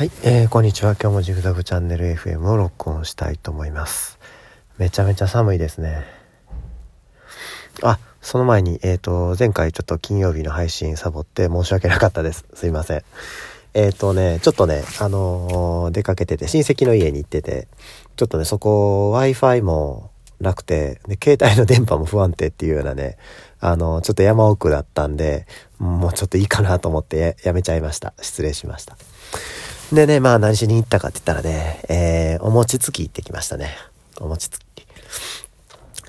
はい、えー、こんにちは。今日もジグザグチャンネル FM を録音したいと思います。めちゃめちゃ寒いですね。あ、その前に、えっ、ー、と、前回ちょっと金曜日の配信サボって申し訳なかったです。すいません。えっ、ー、とね、ちょっとね、あのー、出かけてて、親戚の家に行ってて、ちょっとね、そこ Wi-Fi もなくて、で、携帯の電波も不安定っていうようなね、あの、ちょっと山奥だったんで、もうちょっといいかなと思ってやめちゃいました。失礼しました。でね、まあ何しに行ったかって言ったらね、えー、お餅つき行ってきましたね。お餅つき。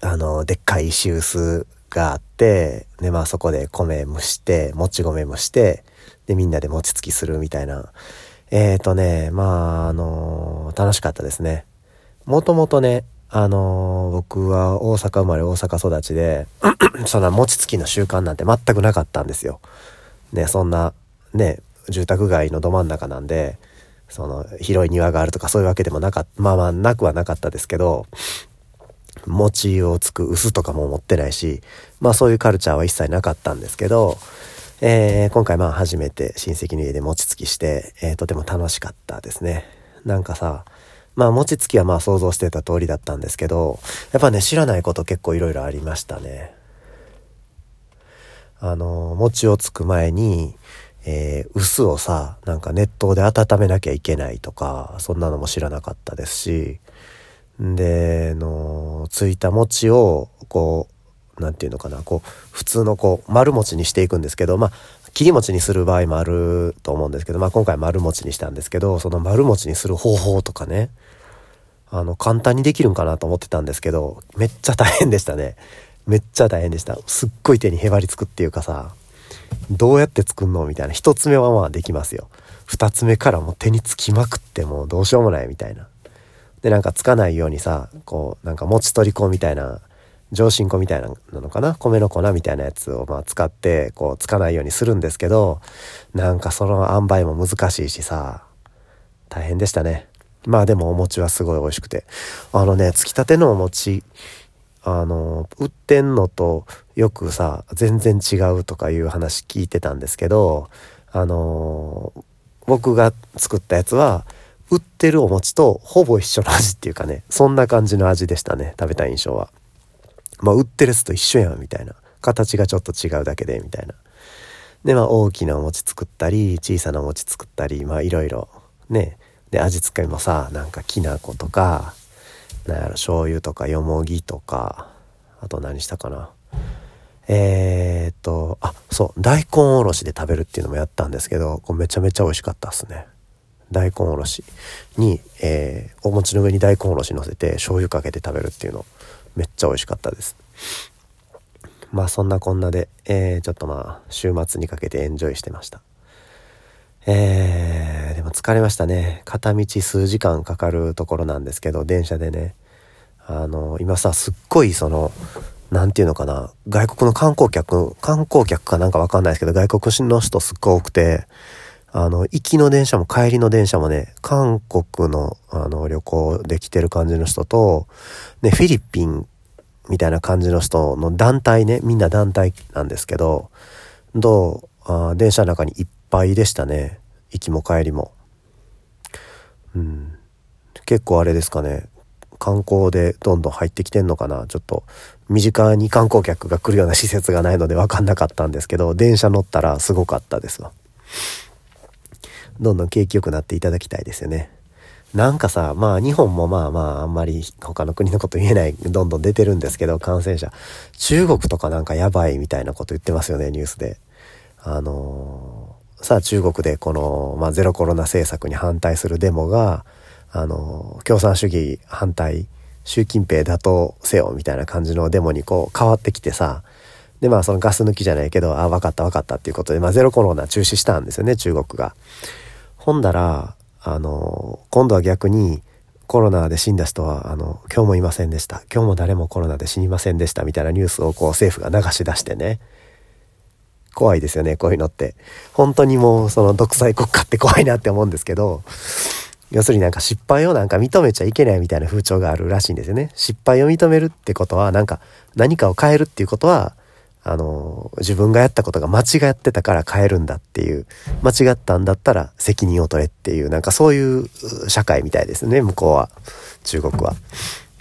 あの、でっかい石臼があって、で、まあそこで米蒸して、もち米蒸して、で、みんなで餅つきするみたいな。えーとね、まあ、あの楽しかったですね。もともとね、あの僕は大阪生まれ大阪育ちで、そんな餅つきの習慣なんて全くなかったんですよ。ね、そんな、ね、住宅街のど真ん中なんで、その広い庭があるとかそういうわけでもなかっ、まあまあなくはなかったですけど、餅をつく薄とかも持ってないし、まあそういうカルチャーは一切なかったんですけど、えー、今回まあ初めて親戚の家で餅つきして、えー、とても楽しかったですね。なんかさ、まあ餅つきはまあ想像してた通りだったんですけど、やっぱね知らないこと結構いろいろありましたね。あの、餅をつく前に、えー、薄をさ、なんか熱湯で温めなきゃいけないとか、そんなのも知らなかったですし、で、の、ついた餅を、こう、なんていうのかな、こう、普通のこう、丸餅にしていくんですけど、まあ、切り餅にする場合もあると思うんですけど、まあ今回丸餅にしたんですけど、その丸餅にする方法とかね、あの、簡単にできるんかなと思ってたんですけど、めっちゃ大変でしたね。めっちゃ大変でした。すっごい手にへばりつくっていうかさ、どうやって作んの？みたいな。一つ目はまあできますよ。二つ目からもう手につきまくってもうどうしようもないみたいな。で、なんかつかないようにさ、こう、なんか餅取り粉みたいな、上新粉みたいなのかな？米の粉みたいなやつをまあ使って、こう、つかないようにするんですけど、なんかその塩梅も難しいしさ、大変でしたね。まあでもお餅はすごい美味しくて。あのね、つきたてのお餅あの、売ってんのとよくさ、全然違うとかいう話聞いてたんですけど、あの、僕が作ったやつは、売ってるお餅とほぼ一緒の味っていうかね、そんな感じの味でしたね、食べた印象は。まあ、売ってるやつと一緒やん、みたいな。形がちょっと違うだけで、みたいな。で、まあ、大きなお餅作ったり、小さなお餅作ったり、まあ、いろいろ。ね。で、味付けもさ、なんかきな粉とか、なんやろ、醤油とかよもぎとか、あと何したかな。えー、っと、あ、そう、大根おろしで食べるっていうのもやったんですけど、これめちゃめちゃ美味しかったっすね。大根おろしに、えー、お餅の上に大根おろし乗せて醤油かけて食べるっていうのめっちゃ美味しかったです。まあそんなこんなで、えー、ちょっとまあ週末にかけてエンジョイしてました。えー、でも疲れましたね。片道数時間かかるところなんですけど、電車でね。あの、今さ、すっごいその、なんていうのかな、外国の観光客、観光客かなんかわかんないですけど、外国の人すっごい多くて、あの、行きの電車も帰りの電車もね、韓国の、あの、旅行で来てる感じの人と、ね、フィリピンみたいな感じの人の団体ね、みんな団体なんですけど、どう、あ電車の中にいっぱいでしたね。行きも帰りも。うん。結構あれですかね。観光でどんどん入ってきてんのかなちょっと身近に観光客が来るような施設がないので 分かんなかったんですけど電車乗ったらすごかったですわどんどん景気良くなっていただきたいですよねなんかさまあ日本もまあまああんまり他の国のこと言えないどんどん出てるんですけど感染者中国とかなんかやばいみたいなこと言ってますよねニュースであのー、さあ中国でこの、まあ、ゼロコロナ政策に反対するデモがあの、共産主義反対、習近平打倒せよみたいな感じのデモにこう変わってきてさ、でまあそのガス抜きじゃないけど、あ、分かった分かったっていうことで、まあゼロコロナ中止したんですよね、中国が。ほんだら、あの、今度は逆にコロナで死んだ人は、あの、今日もいませんでした。今日も誰もコロナで死にませんでしたみたいなニュースをこう政府が流し出してね。怖いですよね、こういうのって。本当にもうその独裁国家って怖いなって思うんですけど、要するになんか失敗をなんか認めちゃいけないみたいな風潮があるらしいんですよね。失敗を認めるってことは、なんか何かを変えるっていうことは、あの、自分がやったことが間違ってたから変えるんだっていう、間違ったんだったら責任を取れっていう、なんかそういう社会みたいですね、向こうは、中国は。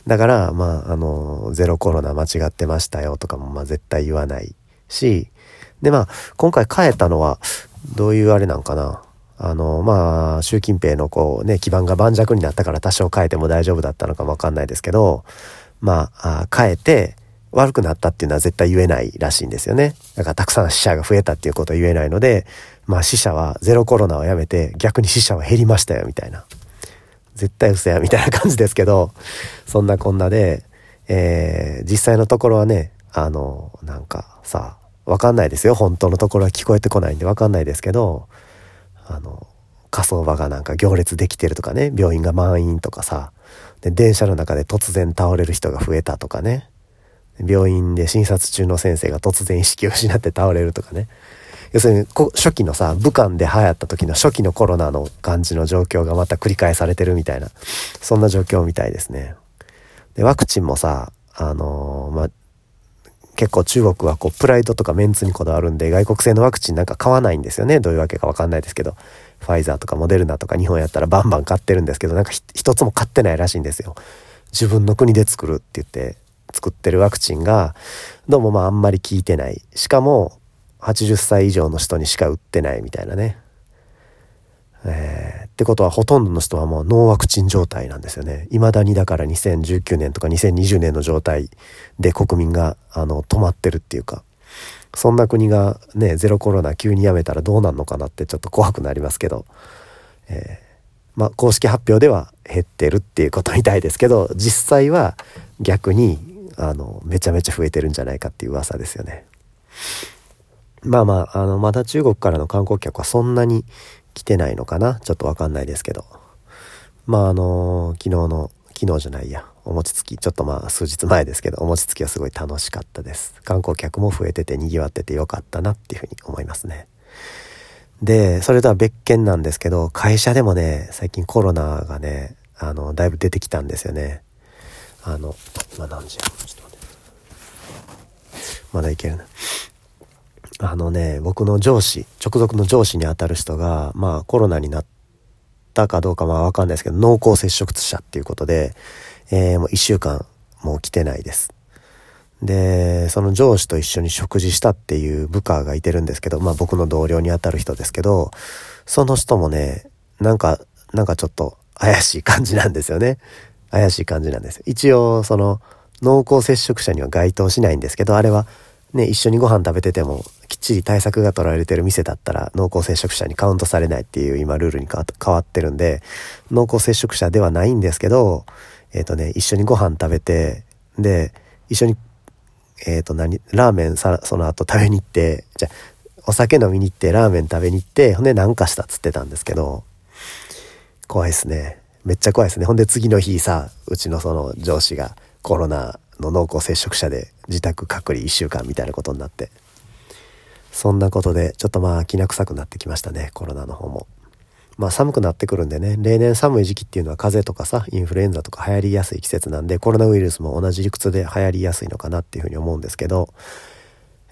だから、まあ、あの、ゼロコロナ間違ってましたよとかも、まあ絶対言わないし、で、まあ、今回変えたのは、どういうあれなんかな。あの、まあ、習近平のこうね、基盤が盤石になったから多少変えても大丈夫だったのかもわかんないですけど、まあ、あ変えて、悪くなったっていうのは絶対言えないらしいんですよね。だからたくさん死者が増えたっていうことは言えないので、まあ死者はゼロコロナをやめて逆に死者は減りましたよみたいな。絶対嘘やみたいな感じですけど、そんなこんなで、えー、実際のところはね、あの、なんかさ、わかんないですよ。本当のところは聞こえてこないんでわかんないですけど、あの、火葬場がなんか行列できてるとかね、病院が満員とかさ、で、電車の中で突然倒れる人が増えたとかね、病院で診察中の先生が突然意識を失って倒れるとかね。要するに、初期のさ、武漢で流行った時の初期のコロナの感じの状況がまた繰り返されてるみたいな、そんな状況みたいですね。で、ワクチンもさ、あのー、まあ、結構中国はこう、プライドとかメンツにこだわるんで、外国製のワクチンなんか買わないんですよね。どういうわけかわかんないですけど。ファイザーとかモデルナとか日本やったらバンバン買ってるんですけど、なんか一つも買ってないらしいんですよ。自分の国で作るって言って作ってるワクチンが、どうもまああんまり効いてない。しかも、80歳以上の人にしか売ってないみたいなね。えー、ってことはほとんどの人はもうノーワクチン状態なんですよね。未だにだから2019年とか2020年の状態で国民があの止まってるっていうか、そんな国がね、ゼロコロナ急にやめたらどうなんのかなってちょっと怖くなりますけど、えー、まあ公式発表では減ってるっていうことみたいですけど、実際は逆にあの、めちゃめちゃ増えてるんじゃないかっていう噂ですよね。まあまあ、あの、まだ中国からの観光客はそんなに来てないのかな？ちょっとわかんないですけど。まああの、昨日の、昨日じゃないや、お餅つき、ちょっとまあ数日前ですけど、お餅つきはすごい楽しかったです。観光客も増えてて賑わっててよかったなっていうふうに思いますね。で、それとは別件なんですけど、会社でもね、最近コロナがね、あの、だいぶ出てきたんですよね。あの、今何時や？ちょっと待って。まだいけるな。あのね、僕の上司、直属の上司にあたる人が、まあコロナになったかどうかまあわかんないですけど、濃厚接触者っていうことで、えー、もう一週間もう来てないです。で、その上司と一緒に食事したっていう部下がいてるんですけど、まあ僕の同僚にあたる人ですけど、その人もね、なんか、なんかちょっと怪しい感じなんですよね。怪しい感じなんです。一応、その、濃厚接触者には該当しないんですけど、あれは、ね、一緒にご飯食べてても、きっちり対策が取られてる店だったら、濃厚接触者にカウントされないっていう今ルールに変わってるんで、濃厚接触者ではないんですけど、えっ、ー、とね、一緒にご飯食べて、で、一緒に、えっ、ー、と何、ラーメンさ、その後食べに行って、じゃお酒飲みに行って、ラーメン食べに行って、ほんで何かしたっつってたんですけど、怖いっすね。めっちゃ怖いですね。ほんで次の日さ、うちのその上司がコロナの濃厚接触者で自宅隔離1週間みたいなことになって。そんなことで、ちょっとまあ、きな臭くなってきましたね、コロナの方も。まあ寒くなってくるんでね、例年寒い時期っていうのは風邪とかさ、インフルエンザとか流行りやすい季節なんで、コロナウイルスも同じ理屈で流行りやすいのかなっていうふうに思うんですけど、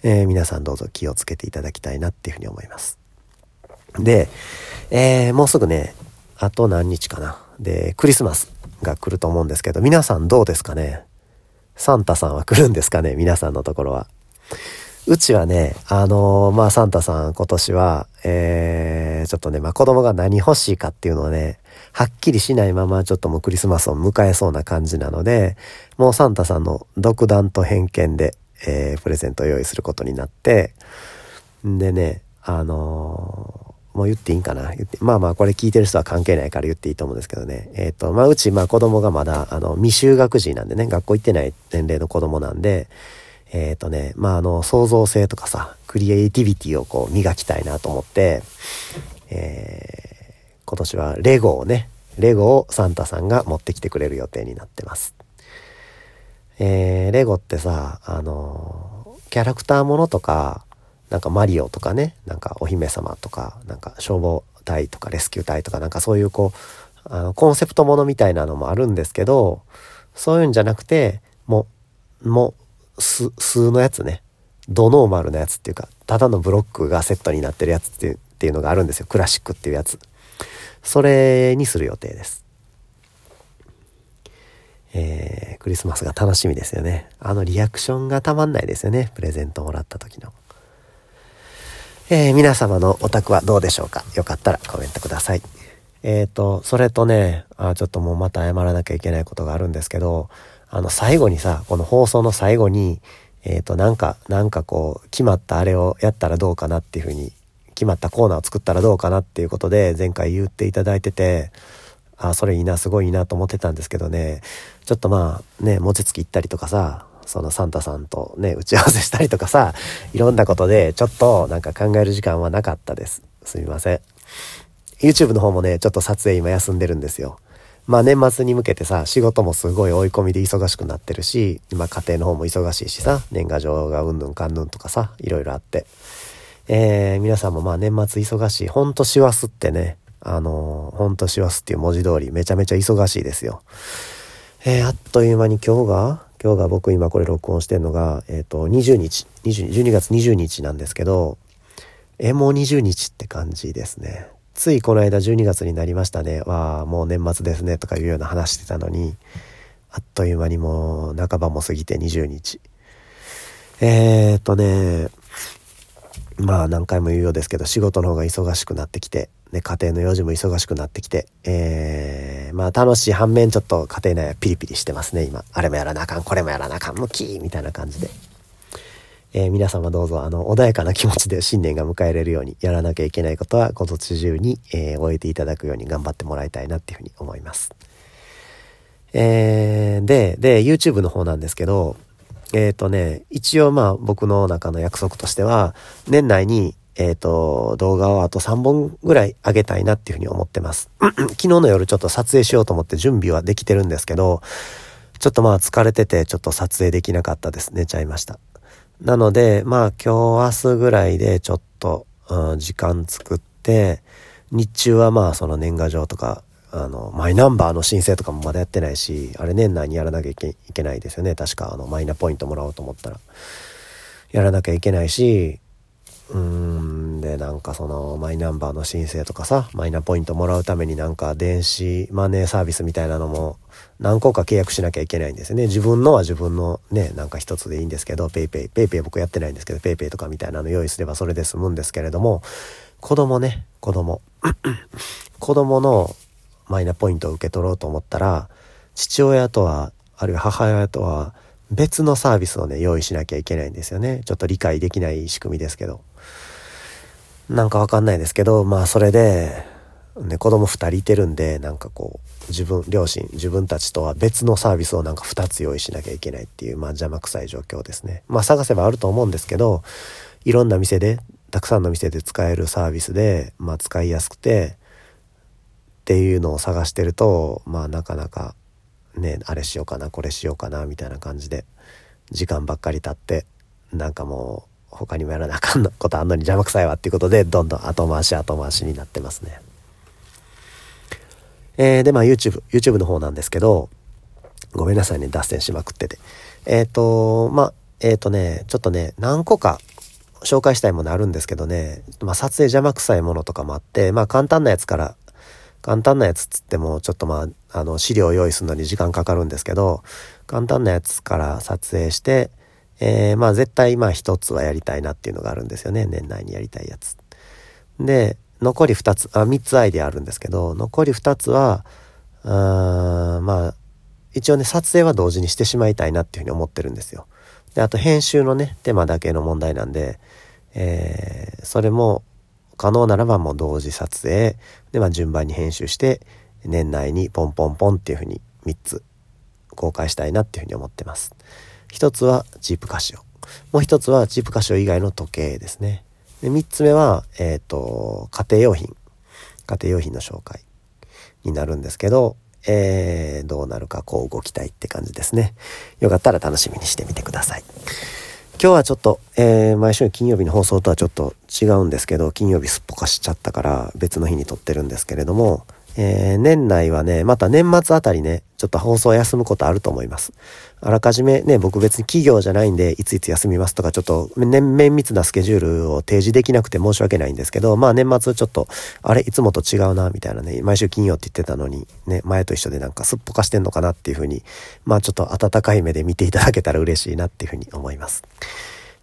えー、皆さんどうぞ気をつけていただきたいなっていうふうに思います。で、えー、もうすぐね、あと何日かな。で、クリスマスが来ると思うんですけど、皆さんどうですかね？サンタさんは来るんですかね皆さんのところは。うちはね、あのー、まあ、サンタさん今年は、えー、ちょっとね、まあ、子供が何欲しいかっていうのをね、はっきりしないままちょっともうクリスマスを迎えそうな感じなので、もうサンタさんの独断と偏見で、えー、プレゼントを用意することになって、んでね、あのーもう言っていいんかな？言って、まあまあこれ聞いてる人は関係ないから言っていいと思うんですけどね。えっ、ー、と、まあうち、まあ子供がまだ、あの、未就学児なんでね、学校行ってない年齢の子供なんで、えっ、ー、とね、まああの、創造性とかさ、クリエイティビティをこう磨きたいなと思って、えー、今年はレゴをね、レゴをサンタさんが持ってきてくれる予定になってます。えー、レゴってさ、あの、キャラクターものとか、なんかマリオとかね、なんかお姫様とか、なんか消防隊とかレスキュー隊とかなんかそういうこう、あのコンセプトものみたいなのもあるんですけど、そういうんじゃなくて、もう、もう、数のやつね。ドノーマルなやつっていうか、ただのブロックがセットになってるやつっていうっていうのがあるんですよ。クラシックっていうやつ。それにする予定です。えー、クリスマスが楽しみですよね。あのリアクションがたまんないですよね。プレゼントもらった時の。えー、皆様のお宅はどうでしょうか？よかったらコメントください。えっ、ー、と、それとね、あ、ちょっともうまた謝らなきゃいけないことがあるんですけど、あの、最後にさ、この放送の最後に、えっ、ー、と、なんか、なんかこう、決まったあれをやったらどうかなっていうふうに、決まったコーナーを作ったらどうかなっていうことで、前回言っていただいてて、あ、それいいな、すごいいいなと思ってたんですけどね、ちょっとまあ、ね、餅つき行ったりとかさ、そのサンタさんとね、打ち合わせしたりとかさ、いろんなことで、ちょっとなんか考える時間はなかったです。すみません。YouTube の方もね、ちょっと撮影今休んでるんですよ。まあ年末に向けてさ、仕事もすごい追い込みで忙しくなってるし、今家庭の方も忙しいしさ、年賀状がうんぬんかんぬんとかさ、いろいろあって。えー、皆さんもまあ年末忙しい。ほんと師走ってね、あのー、ほんと師走っていう文字通りめちゃめちゃ忙しいですよ。えー、あっという間に今日が今日が僕今これ録音してるのが、えっ、ー、と、20日、20 12月20日なんですけど、え、もう20日って感じですね。ついこの間12月になりましたね。わあ、もう年末ですね、とかいうような話してたのに、あっという間にもう半ばも過ぎて20日。えー、っとね、まあ何回も言うようですけど、仕事の方が忙しくなってきて、ね、家庭の用事も忙しくなってきて、えー、まあ楽しい反面ちょっと家庭内はピリピリしてますね、今。あれもやらなあかん、これもやらなあかん、ムキーみたいな感じで。えー、皆様どうぞ、あの、穏やかな気持ちで新年が迎えれるように、やらなきゃいけないことは今年中に、えー、終えていただくように頑張ってもらいたいなっていうふうに思います。えー、で、で、YouTube の方なんですけど、えっ、ー、とね、一応まあ僕の中の約束としては、年内にえっ、ー、と、動画をあと3本ぐらい上げたいなっていうふうに思ってます。昨日の夜ちょっと撮影しようと思って準備はできてるんですけど、ちょっとまあ疲れててちょっと撮影できなかったです。寝ちゃいました。なので、まあ今日明日ぐらいでちょっと、うん、時間作って、日中はまあその年賀状とか、あの、マイナンバーの申請とかもまだやってないし、あれ年内にやらなきゃいけないですよね。確かあのマイナポイントもらおうと思ったら。やらなきゃいけないし、うん、で、なんかその、マイナンバーの申請とかさ、マイナポイントもらうためになんか電子マネーサービスみたいなのも何個か契約しなきゃいけないんですよね。自分のは自分のね、なんか一つでいいんですけど、 PayPay、PayPay僕やってないんですけど、 PayPayとかみたいなの用意すればそれで済むんですけれども、子供ね、子供。子供のマイナポイントを受け取ろうと思ったら、父親とは、あるいは母親とは、別のサービスをね、用意しなきゃいけないんですよね。ちょっと理解できない仕組みですけど。なんかわかんないですけど、まあそれで、ね、子供二人いてるんで、なんかこう、自分、両親、自分たちとは別のサービスをなんか二つ用意しなきゃいけないっていう、まあ邪魔くさい状況ですね。まあ探せばあると思うんですけど、いろんな店で、たくさんの店で使えるサービスで、まあ使いやすくて、っていうのを探してると、まあなかなか、ね、あれしようかな、これしようかな、みたいな感じで、時間ばっかり経って、なんかもう、他にもやらなあかんのことあんのに邪魔くさいわっていうことで、どんどん後回し後回しになってますね。えー、で、まあ YouTube、YouTube の方なんですけど、ごめんなさいね、脱線しまくってて。えっ、ー、と、まあ、えっ、ー、とね、ちょっとね、何個か紹介したいものあるんですけどね、まあ撮影邪魔くさいものとかもあって、まあ簡単なやつから、簡単なやつっつっても、ちょっとまあ、あの、資料を用意するのに時間かかるんですけど、簡単なやつから撮影して、えー、まあ絶対まあ一つはやりたいなっていうのがあるんですよね。年内にやりたいやつ。で、残り二つ、あ、三つアイデアあるんですけど、残り二つは、あまあ、一応ね、撮影は同時にしてしまいたいなっていうふうに思ってるんですよ。で、あと編集のね、手間だけの問題なんで、えー、それも可能ならばもう同時撮影、で、まあ順番に編集して、年内にポンポンポンっていうふうに3つ公開したいなっていうふうに思ってます。一つはジープカシオ。もう一つはジープカシオ以外の時計ですね。で、三つ目は、えっ、ー、と、家庭用品。家庭用品の紹介になるんですけど、えー、どうなるかこうご期待って感じですね。よかったら楽しみにしてみてください。今日はちょっと、えー、毎週金曜日の放送とはちょっと違うんですけど、金曜日すっぽかしちゃったから別の日に撮ってるんですけれども、えー、年内はね、また年末あたりね、ちょっと放送休むことあると思います。あらかじめね、僕別に企業じゃないんで、いついつ休みますとか、ちょっと年綿密なスケジュールを提示できなくて申し訳ないんですけど、まあ年末ちょっと、あれ、いつもと違うな、みたいなね、毎週金曜って言ってたのに、ね、前と一緒でなんかすっぽかしてんのかなっていうふうに、まあちょっと温かい目で見ていただけたら嬉しいなっていうふうに思います。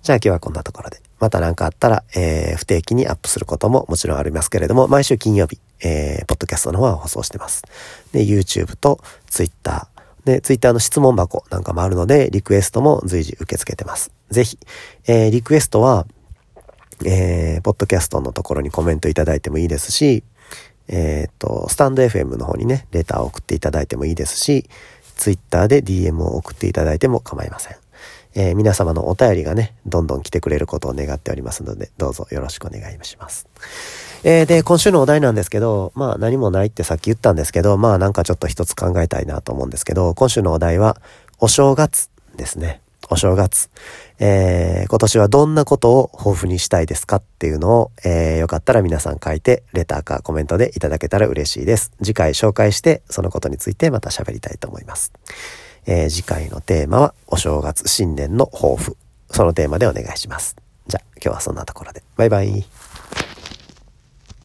じゃあ今日はこんなところで。また何かあったら、えー、不定期にアップすることももちろんありますけれども、毎週金曜日、えー、ポッドキャストの方は放送してます。で、YouTube と Twitter、で、Twitter の質問箱なんかもあるので、リクエストも随時受け付けてます。ぜひ、えー、リクエストは、えー、ポッドキャストのところにコメントいただいてもいいですし、えっ、と、スタンド FM の方にね、レターを送っていただいてもいいですし、Twitter で DM を送っていただいても構いません。えー、皆様のお便りがね、どんどん来てくれることを願っておりますので、どうぞよろしくお願いします。えー、で、今週のお題なんですけど、まあ何もないってさっき言ったんですけど、まあなんかちょっと一つ考えたいなと思うんですけど、今週のお題は、お正月ですね。お正月。えー、今年はどんなことを抱負にしたいですかっていうのを、えー、よかったら皆さん書いて、レターかコメントでいただけたら嬉しいです。次回紹介して、そのことについてまた喋りたいと思います。えー、次回のテーマはお正月新年の抱負。そのテーマでお願いします。じゃあ今日はそんなところで。バイバイ。